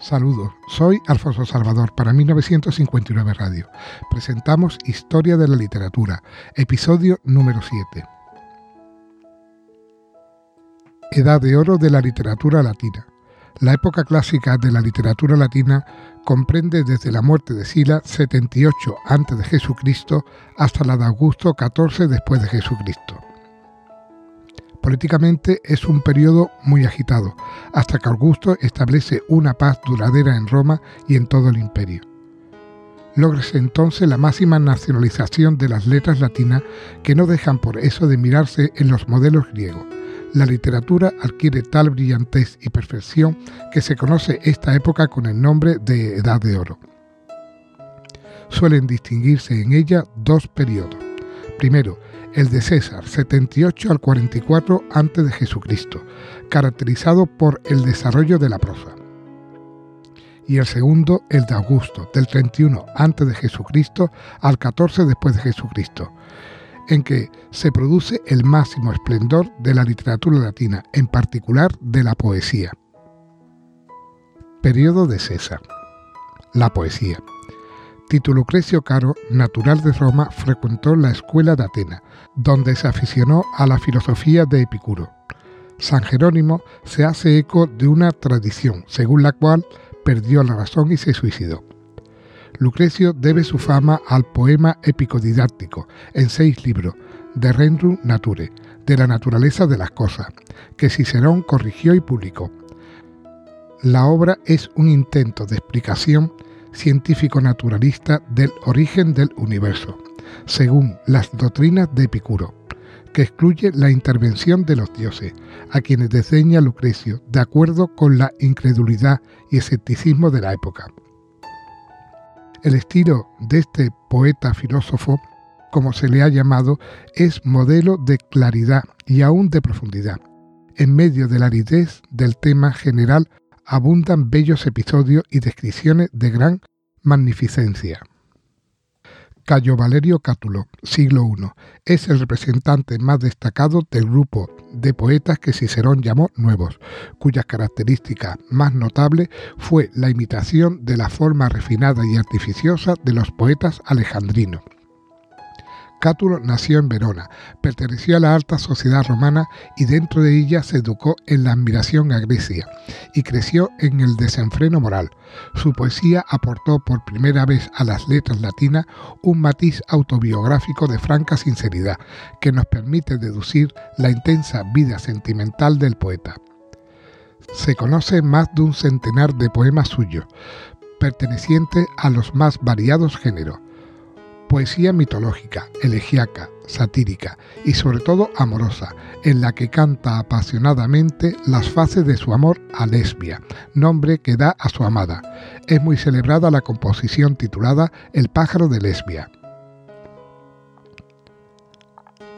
Saludos, soy Alfonso Salvador para 1959 Radio. Presentamos Historia de la Literatura, episodio número 7. Edad de Oro de la Literatura Latina. La época clásica de la literatura latina comprende desde la muerte de Sila 78 a.C. hasta la de Augusto 14 después de Jesucristo. Políticamente es un periodo muy agitado, hasta que Augusto establece una paz duradera en Roma y en todo el imperio. Lógrese entonces la máxima nacionalización de las letras latinas que no dejan por eso de mirarse en los modelos griegos. La literatura adquiere tal brillantez y perfección que se conoce esta época con el nombre de Edad de Oro. Suelen distinguirse en ella dos periodos. Primero, el de César, 78 al 44 a.C., caracterizado por el desarrollo de la prosa. Y el segundo, el de Augusto, del 31 a.C. al 14 después de Jesucristo, en que se produce el máximo esplendor de la literatura latina, en particular de la poesía. Periodo de César. La poesía. Tito Lucrecio Caro, natural de Roma, frecuentó la escuela de Atenas, donde se aficionó a la filosofía de Epicuro. San Jerónimo se hace eco de una tradición según la cual perdió la razón y se suicidó. Lucrecio debe su fama al poema épico didáctico, en seis libros, de Rendu Nature, de la naturaleza de las cosas, que Cicerón corrigió y publicó. La obra es un intento de explicación científico-naturalista del origen del universo, según las doctrinas de Epicuro, que excluye la intervención de los dioses, a quienes desdeña Lucrecio, de acuerdo con la incredulidad y escepticismo de la época. El estilo de este poeta filósofo, como se le ha llamado, es modelo de claridad y aún de profundidad. En medio de la aridez del tema general abundan bellos episodios y descripciones de gran magnificencia. Cayo Valerio Cátulo, siglo I, es el representante más destacado del grupo de poetas que Cicerón llamó nuevos, cuya característica más notable fue la imitación de la forma refinada y artificiosa de los poetas alejandrinos. Cátulo nació en Verona, perteneció a la alta sociedad romana y dentro de ella se educó en la admiración a Grecia y creció en el desenfreno moral. Su poesía aportó por primera vez a las letras latinas un matiz autobiográfico de franca sinceridad que nos permite deducir la intensa vida sentimental del poeta. Se conoce más de un centenar de poemas suyos, pertenecientes a los más variados géneros poesía mitológica, elegíaca, satírica y sobre todo amorosa, en la que canta apasionadamente las fases de su amor a Lesbia, nombre que da a su amada. Es muy celebrada la composición titulada El pájaro de Lesbia.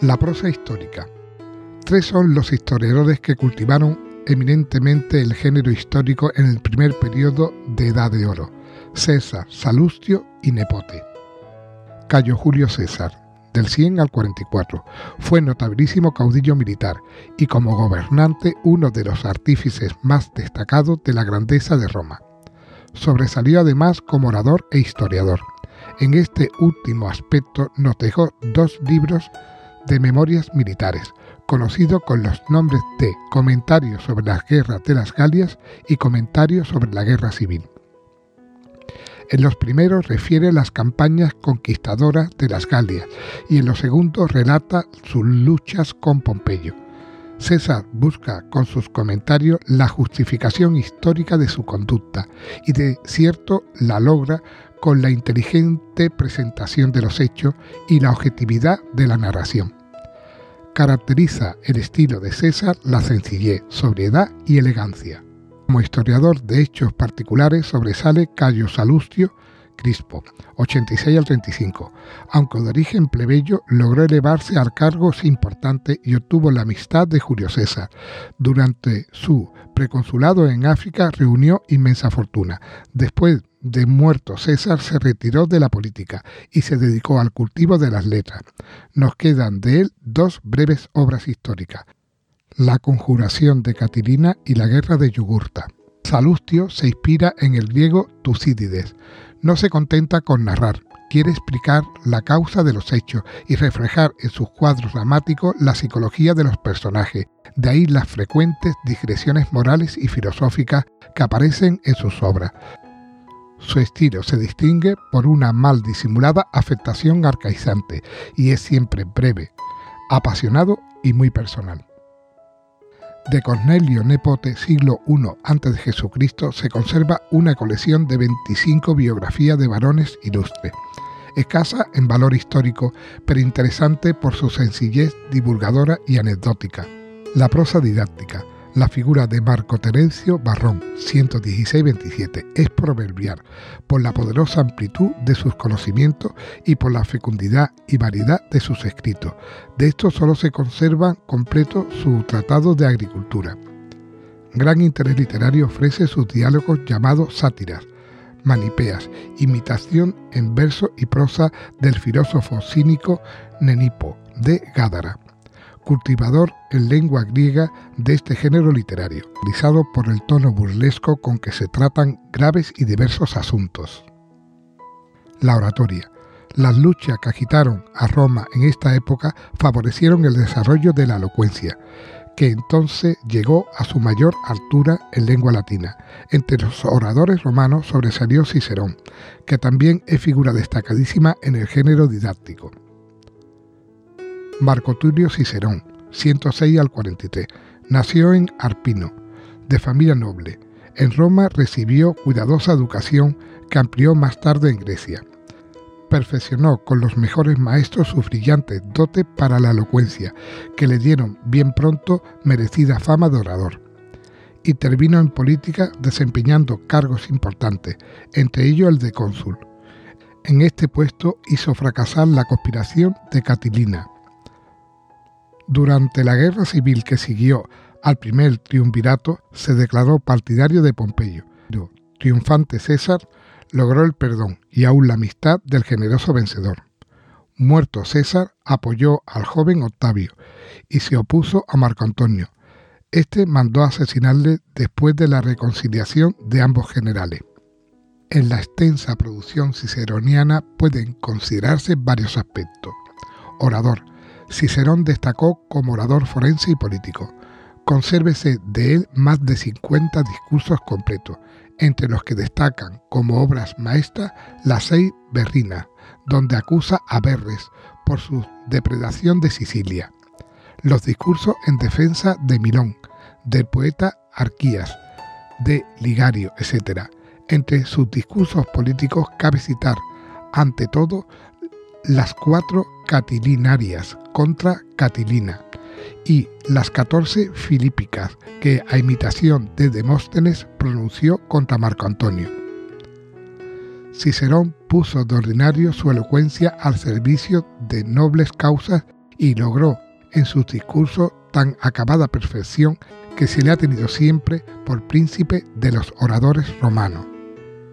La prosa histórica. Tres son los historiadores que cultivaron eminentemente el género histórico en el primer periodo de Edad de Oro, César, Salustio y Nepote. Cayo Julio César, del 100 al 44. Fue notabilísimo caudillo militar y como gobernante uno de los artífices más destacados de la grandeza de Roma. Sobresalió además como orador e historiador. En este último aspecto nos dejó dos libros de memorias militares, conocidos con los nombres de Comentarios sobre las guerras de las Galias y Comentarios sobre la guerra civil. En los primeros refiere las campañas conquistadoras de las Galias y en los segundos relata sus luchas con Pompeyo. César busca con sus comentarios la justificación histórica de su conducta y de cierto la logra con la inteligente presentación de los hechos y la objetividad de la narración. Caracteriza el estilo de César la sencillez, sobriedad y elegancia. Como historiador de hechos particulares sobresale Cayo Salustio Crispo, 86 al 35. Aunque de origen plebeyo, logró elevarse al cargos importantes y obtuvo la amistad de Julio César. Durante su preconsulado en África reunió inmensa fortuna. Después de muerto César se retiró de la política y se dedicó al cultivo de las letras. Nos quedan de él dos breves obras históricas, la conjuración de Catilina y la guerra de Yugurta. Salustio se inspira en el griego Tucídides. No se contenta con narrar, quiere explicar la causa de los hechos y reflejar en sus cuadros dramáticos la psicología de los personajes, de ahí las frecuentes digresiones morales y filosóficas que aparecen en sus obras. Su estilo se distingue por una mal disimulada afectación arcaizante y es siempre breve, apasionado y muy personal. De Cornelio Nepote, siglo I a.C., se conserva una colección de 25 biografías de varones ilustres, escasa en valor histórico, pero interesante por su sencillez divulgadora y anecdótica. La prosa didáctica, la figura de Marco Terencio Barrón, 116-27, es proverbial por la poderosa amplitud de sus conocimientos y por la fecundidad y variedad de sus escritos. De esto solo se conserva completo su Tratado de Agricultura. Gran interés literario ofrece sus diálogos llamados sátiras, manipeas, imitación en verso y prosa del filósofo cínico Nenipo de Gádara cultivador en lengua griega de este género literario, realizado por el tono burlesco con que se tratan graves y diversos asuntos. La oratoria. Las luchas que agitaron a Roma en esta época favorecieron el desarrollo de la elocuencia, que entonces llegó a su mayor altura en lengua latina. Entre los oradores romanos sobresalió Cicerón, que también es figura destacadísima en el género didáctico. Marco Tulio Cicerón, 106 al 43. Nació en Arpino, de familia noble. En Roma recibió cuidadosa educación que amplió más tarde en Grecia. Perfeccionó con los mejores maestros su brillante dote para la elocuencia, que le dieron bien pronto merecida fama de orador. Intervino en política desempeñando cargos importantes, entre ellos el de cónsul. En este puesto hizo fracasar la conspiración de Catilina, durante la guerra civil que siguió al primer triunvirato, se declaró partidario de Pompeyo. Triunfante César logró el perdón y aún la amistad del generoso vencedor. Muerto César, apoyó al joven Octavio y se opuso a Marco Antonio. Este mandó asesinarle después de la reconciliación de ambos generales. En la extensa producción ciceroniana pueden considerarse varios aspectos. Orador, Cicerón destacó como orador forense y político. Consérvese de él más de 50 discursos completos, entre los que destacan como obras maestras las seis Berrinas, donde acusa a Berres por su depredación de Sicilia, los discursos en defensa de Milón, del poeta Arquías, de Ligario, etc. Entre sus discursos políticos cabe citar, ante todo, las cuatro catilinarias contra Catilina y las catorce filípicas que a imitación de Demóstenes pronunció contra Marco Antonio. Cicerón puso de ordinario su elocuencia al servicio de nobles causas y logró en sus discursos tan acabada perfección que se le ha tenido siempre por príncipe de los oradores romanos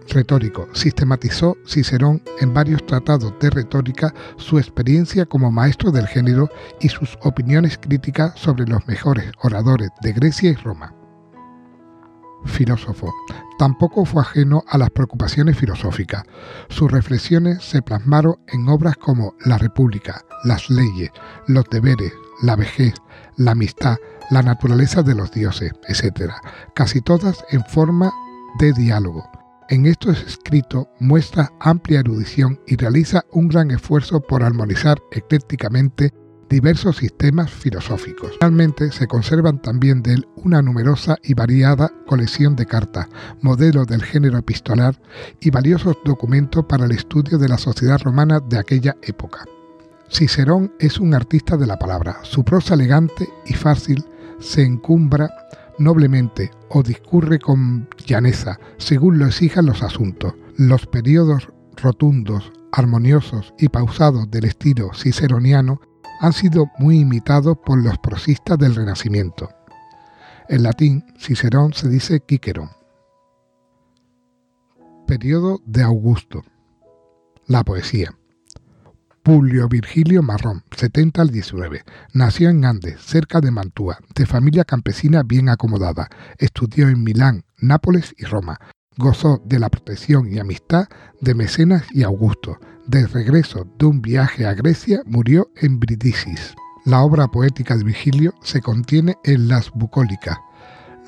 retórico. Sistematizó Cicerón en varios tratados de retórica su experiencia como maestro del género y sus opiniones críticas sobre los mejores oradores de Grecia y Roma. Filósofo. Tampoco fue ajeno a las preocupaciones filosóficas. Sus reflexiones se plasmaron en obras como La República, Las leyes, Los deberes, La vejez, La amistad, La naturaleza de los dioses, etc., casi todas en forma de diálogo en estos escritos muestra amplia erudición y realiza un gran esfuerzo por armonizar eclécticamente diversos sistemas filosóficos. Finalmente se conservan también de él una numerosa y variada colección de cartas, modelos del género epistolar y valiosos documentos para el estudio de la sociedad romana de aquella época. Cicerón es un artista de la palabra. Su prosa elegante y fácil se encumbra noblemente o discurre con llaneza, según lo exijan los asuntos. Los periodos rotundos, armoniosos y pausados del estilo ciceroniano han sido muy imitados por los prosistas del Renacimiento. En latín, Cicerón se dice Quiquerón. Periodo de Augusto. La poesía. Publio Virgilio Marrón, 70 al 19. Nació en Andes, cerca de Mantua, de familia campesina bien acomodada. Estudió en Milán, Nápoles y Roma. Gozó de la protección y amistad de Mecenas y Augusto. De regreso de un viaje a Grecia, murió en Bridisis. La obra poética de Virgilio se contiene en las bucólicas,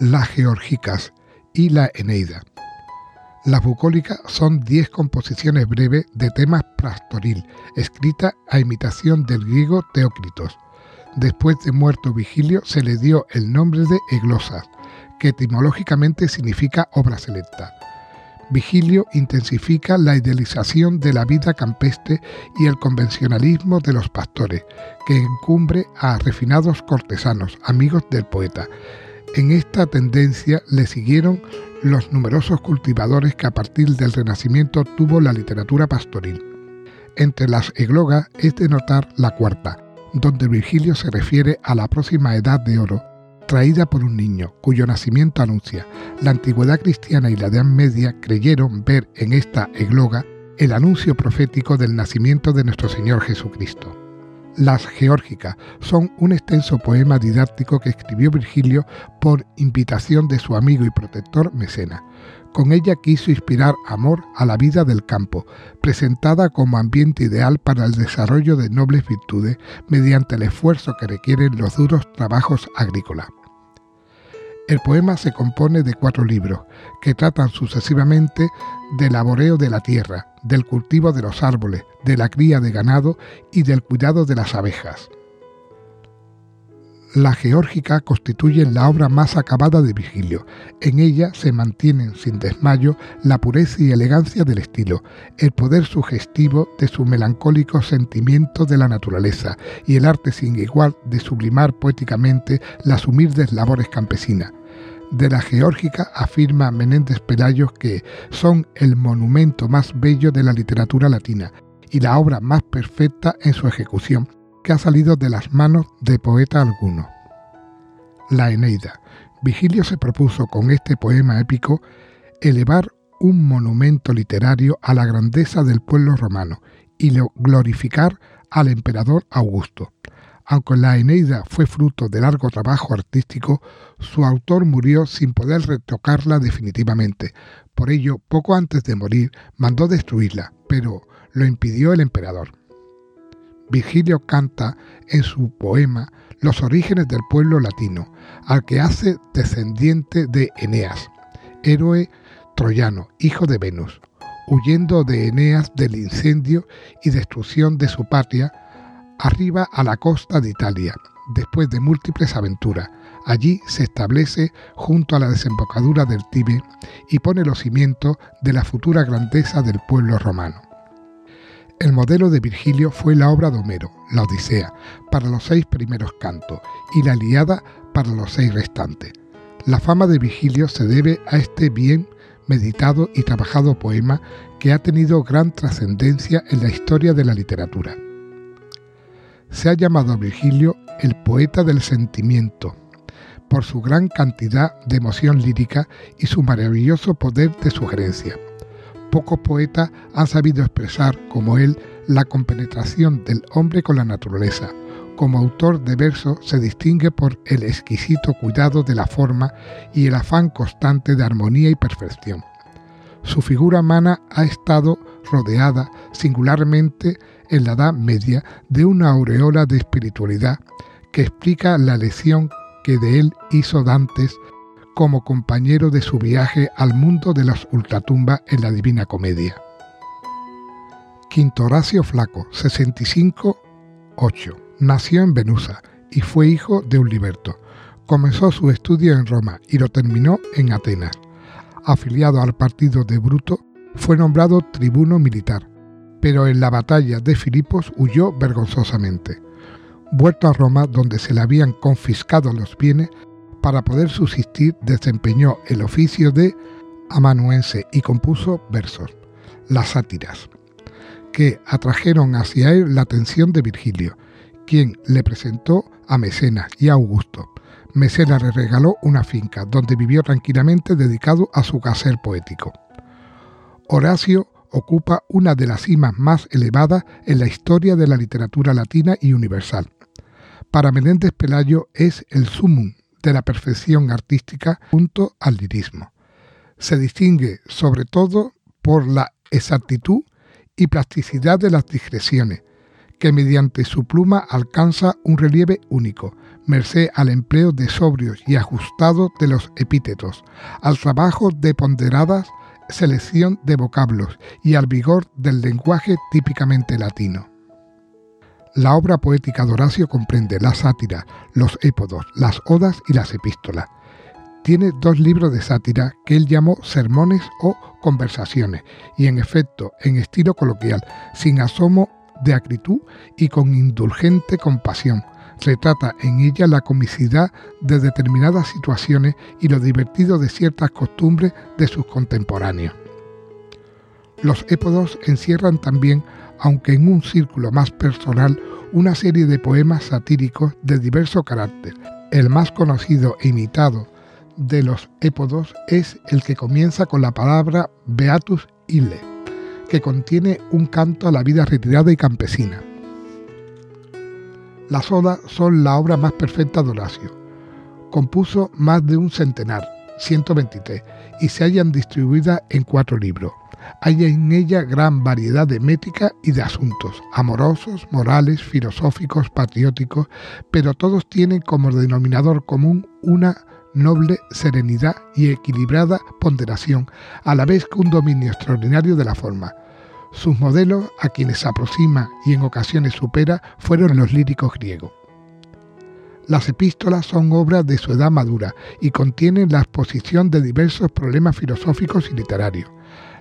las georgicas y la Eneida. Las bucólicas son diez composiciones breves de temas pastoril, escritas a imitación del griego Teócritos. Después de muerto Vigilio se le dio el nombre de Eglosas, que etimológicamente significa obra selecta. Vigilio intensifica la idealización de la vida campestre y el convencionalismo de los pastores, que encumbre a refinados cortesanos, amigos del poeta. En esta tendencia le siguieron los numerosos cultivadores que a partir del Renacimiento tuvo la literatura pastoril. Entre las eglogas es de notar la cuarta, donde Virgilio se refiere a la próxima edad de oro, traída por un niño, cuyo nacimiento anuncia. La antigüedad cristiana y la Edad Media creyeron ver en esta egloga el anuncio profético del nacimiento de nuestro Señor Jesucristo. Las Geórgicas son un extenso poema didáctico que escribió Virgilio por invitación de su amigo y protector Mesena. Con ella quiso inspirar amor a la vida del campo, presentada como ambiente ideal para el desarrollo de nobles virtudes mediante el esfuerzo que requieren los duros trabajos agrícolas. El poema se compone de cuatro libros, que tratan sucesivamente del laboreo de la tierra, del cultivo de los árboles, de la cría de ganado y del cuidado de las abejas. La Geórgica constituye la obra más acabada de Virgilio. En ella se mantienen sin desmayo la pureza y elegancia del estilo, el poder sugestivo de su melancólico sentimiento de la naturaleza y el arte sin igual de sublimar poéticamente las humildes labores campesinas de la Geórgica afirma Menéndez Pelayos que son el monumento más bello de la literatura latina y la obra más perfecta en su ejecución que ha salido de las manos de poeta alguno. La Eneida. Vigilio se propuso con este poema épico elevar un monumento literario a la grandeza del pueblo romano y glorificar al emperador Augusto. Aunque la Eneida fue fruto de largo trabajo artístico, su autor murió sin poder retocarla definitivamente. Por ello, poco antes de morir, mandó destruirla, pero lo impidió el emperador. Virgilio canta en su poema los orígenes del pueblo latino, al que hace descendiente de Eneas, héroe troyano, hijo de Venus, huyendo de Eneas del incendio y destrucción de su patria, arriba a la costa de Italia, después de múltiples aventuras. Allí se establece junto a la desembocadura del Tibe y pone los cimientos de la futura grandeza del pueblo romano. El modelo de Virgilio fue la obra de Homero, la Odisea, para los seis primeros cantos y la Iliada para los seis restantes. La fama de Virgilio se debe a este bien meditado y trabajado poema que ha tenido gran trascendencia en la historia de la literatura se ha llamado a Virgilio el poeta del sentimiento, por su gran cantidad de emoción lírica y su maravilloso poder de sugerencia. Pocos poetas han sabido expresar como él la compenetración del hombre con la naturaleza. Como autor de versos se distingue por el exquisito cuidado de la forma y el afán constante de armonía y perfección. Su figura humana ha estado rodeada singularmente en la Edad Media de una aureola de espiritualidad que explica la lección que de él hizo Dantes como compañero de su viaje al mundo de las ultratumbas en la Divina Comedia. Quinto Horacio Flaco, 65-8. Nació en Venusa y fue hijo de un liberto. Comenzó su estudio en Roma y lo terminó en Atenas. Afiliado al partido de Bruto, fue nombrado tribuno militar pero en la batalla de Filipos huyó vergonzosamente. Vuelto a Roma, donde se le habían confiscado los bienes, para poder subsistir desempeñó el oficio de amanuense y compuso versos, las sátiras, que atrajeron hacia él la atención de Virgilio, quien le presentó a Mecenas y a Augusto. Mecenas le regaló una finca donde vivió tranquilamente dedicado a su quehacer poético. Horacio ocupa una de las cimas más elevadas en la historia de la literatura latina y universal. Para Menéndez Pelayo es el sumum de la perfección artística junto al lirismo. Se distingue sobre todo por la exactitud y plasticidad de las digresiones, que mediante su pluma alcanza un relieve único, merced al empleo de sobrios y ajustados de los epítetos, al trabajo de ponderadas selección de vocablos y al vigor del lenguaje típicamente latino. La obra poética de Horacio comprende la sátira, los épodos, las odas y las epístolas. Tiene dos libros de sátira que él llamó sermones o conversaciones, y en efecto, en estilo coloquial, sin asomo de acritud y con indulgente compasión. Retrata en ella la comicidad de determinadas situaciones y lo divertido de ciertas costumbres de sus contemporáneos. Los épodos encierran también, aunque en un círculo más personal, una serie de poemas satíricos de diverso carácter. El más conocido e imitado de los épodos es el que comienza con la palabra Beatus Ille que contiene un canto a la vida retirada y campesina. Las odas son la obra más perfecta de Horacio. Compuso más de un centenar, 123, y se hallan distribuidas en cuatro libros. Hay en ella gran variedad de métrica y de asuntos, amorosos, morales, filosóficos, patrióticos, pero todos tienen como denominador común una noble serenidad y equilibrada ponderación, a la vez que un dominio extraordinario de la forma. Sus modelos, a quienes aproxima y en ocasiones supera, fueron los líricos griegos. Las epístolas son obras de su edad madura y contienen la exposición de diversos problemas filosóficos y literarios.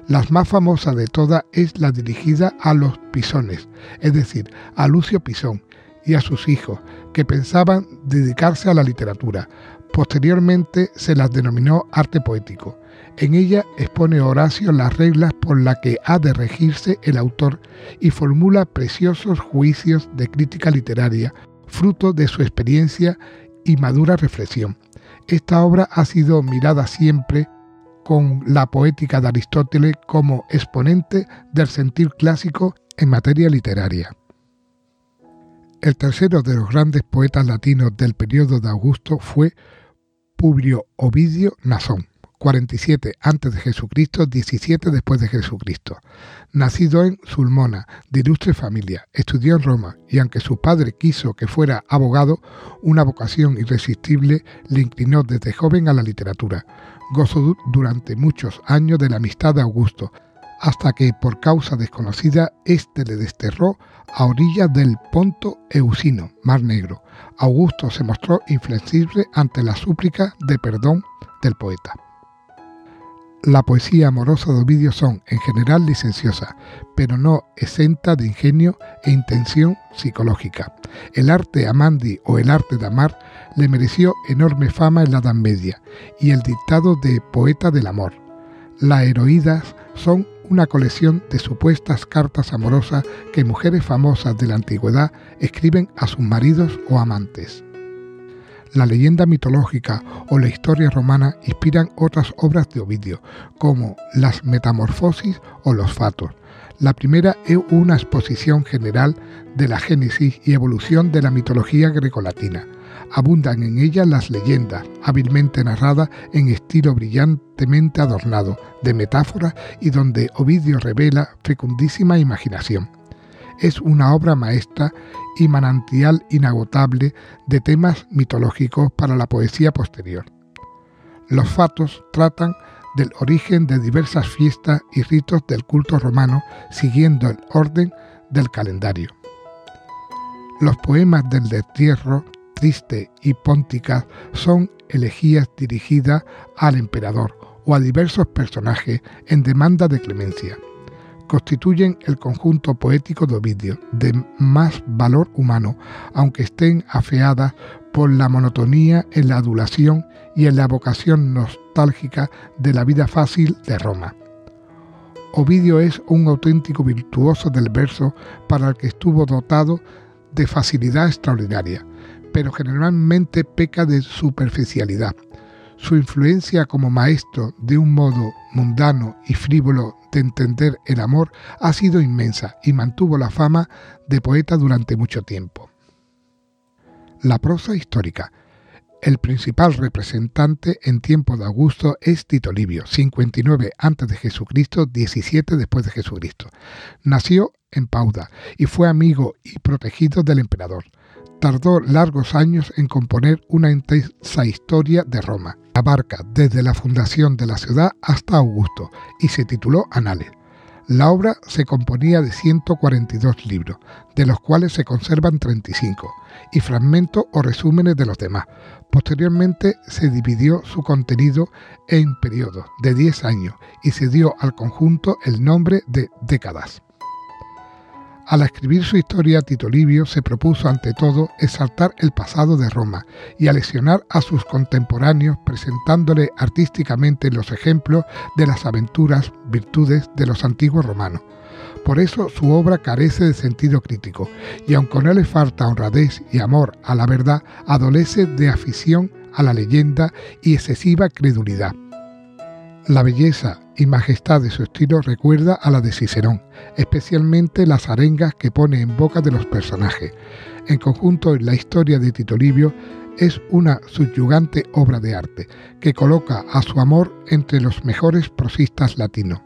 La más famosa de todas es la dirigida a los pisones, es decir, a Lucio Pisón y a sus hijos, que pensaban dedicarse a la literatura. Posteriormente se las denominó arte poético. En ella expone Horacio las reglas por las que ha de regirse el autor y formula preciosos juicios de crítica literaria, fruto de su experiencia y madura reflexión. Esta obra ha sido mirada siempre con la poética de Aristóteles como exponente del sentir clásico en materia literaria. El tercero de los grandes poetas latinos del periodo de Augusto fue Publio Ovidio Nasón 47 antes de Jesucristo, 17 después de Jesucristo. Nacido en Sulmona, de ilustre familia, estudió en Roma y aunque su padre quiso que fuera abogado, una vocación irresistible le inclinó desde joven a la literatura. Gozó durante muchos años de la amistad de Augusto, hasta que por causa desconocida éste le desterró a orillas del Ponto Eusino, Mar Negro. Augusto se mostró inflexible ante la súplica de perdón del poeta. La poesía amorosa de Ovidio son, en general, licenciosas, pero no exenta de ingenio e intención psicológica. El arte amandi o el arte de amar le mereció enorme fama en la Edad Media y el dictado de poeta del amor. Las heroídas son una colección de supuestas cartas amorosas que mujeres famosas de la antigüedad escriben a sus maridos o amantes. La leyenda mitológica o la historia romana inspiran otras obras de Ovidio, como las Metamorfosis o los Fatos. La primera es una exposición general de la génesis y evolución de la mitología grecolatina. Abundan en ella las leyendas, hábilmente narradas en estilo brillantemente adornado de metáforas y donde Ovidio revela fecundísima imaginación es una obra maestra y manantial inagotable de temas mitológicos para la poesía posterior. Los fatos tratan del origen de diversas fiestas y ritos del culto romano siguiendo el orden del calendario. Los poemas del destierro, triste y póntica son elegías dirigidas al emperador o a diversos personajes en demanda de clemencia constituyen el conjunto poético de Ovidio de más valor humano, aunque estén afeadas por la monotonía en la adulación y en la vocación nostálgica de la vida fácil de Roma. Ovidio es un auténtico virtuoso del verso para el que estuvo dotado de facilidad extraordinaria, pero generalmente peca de superficialidad. Su influencia como maestro de un modo mundano y frívolo de entender el amor ha sido inmensa y mantuvo la fama de poeta durante mucho tiempo. La prosa histórica. El principal representante en tiempo de Augusto es Tito Livio, 59 a.C., 17 después de Jesucristo. Nació en Pauda y fue amigo y protegido del emperador. Tardó largos años en componer una intensa historia de Roma. Abarca desde la fundación de la ciudad hasta Augusto y se tituló Anales. La obra se componía de 142 libros, de los cuales se conservan 35, y fragmentos o resúmenes de los demás. Posteriormente se dividió su contenido en periodos de 10 años y se dio al conjunto el nombre de décadas. Al escribir su historia, Tito Livio se propuso ante todo exaltar el pasado de Roma y aleccionar a sus contemporáneos presentándole artísticamente los ejemplos de las aventuras, virtudes de los antiguos romanos. Por eso su obra carece de sentido crítico y aunque no le falta honradez y amor a la verdad, adolece de afición a la leyenda y excesiva credulidad. La belleza y majestad de su estilo recuerda a la de Cicerón, especialmente las arengas que pone en boca de los personajes. En conjunto, la historia de Tito Livio es una subyugante obra de arte que coloca a su amor entre los mejores prosistas latinos.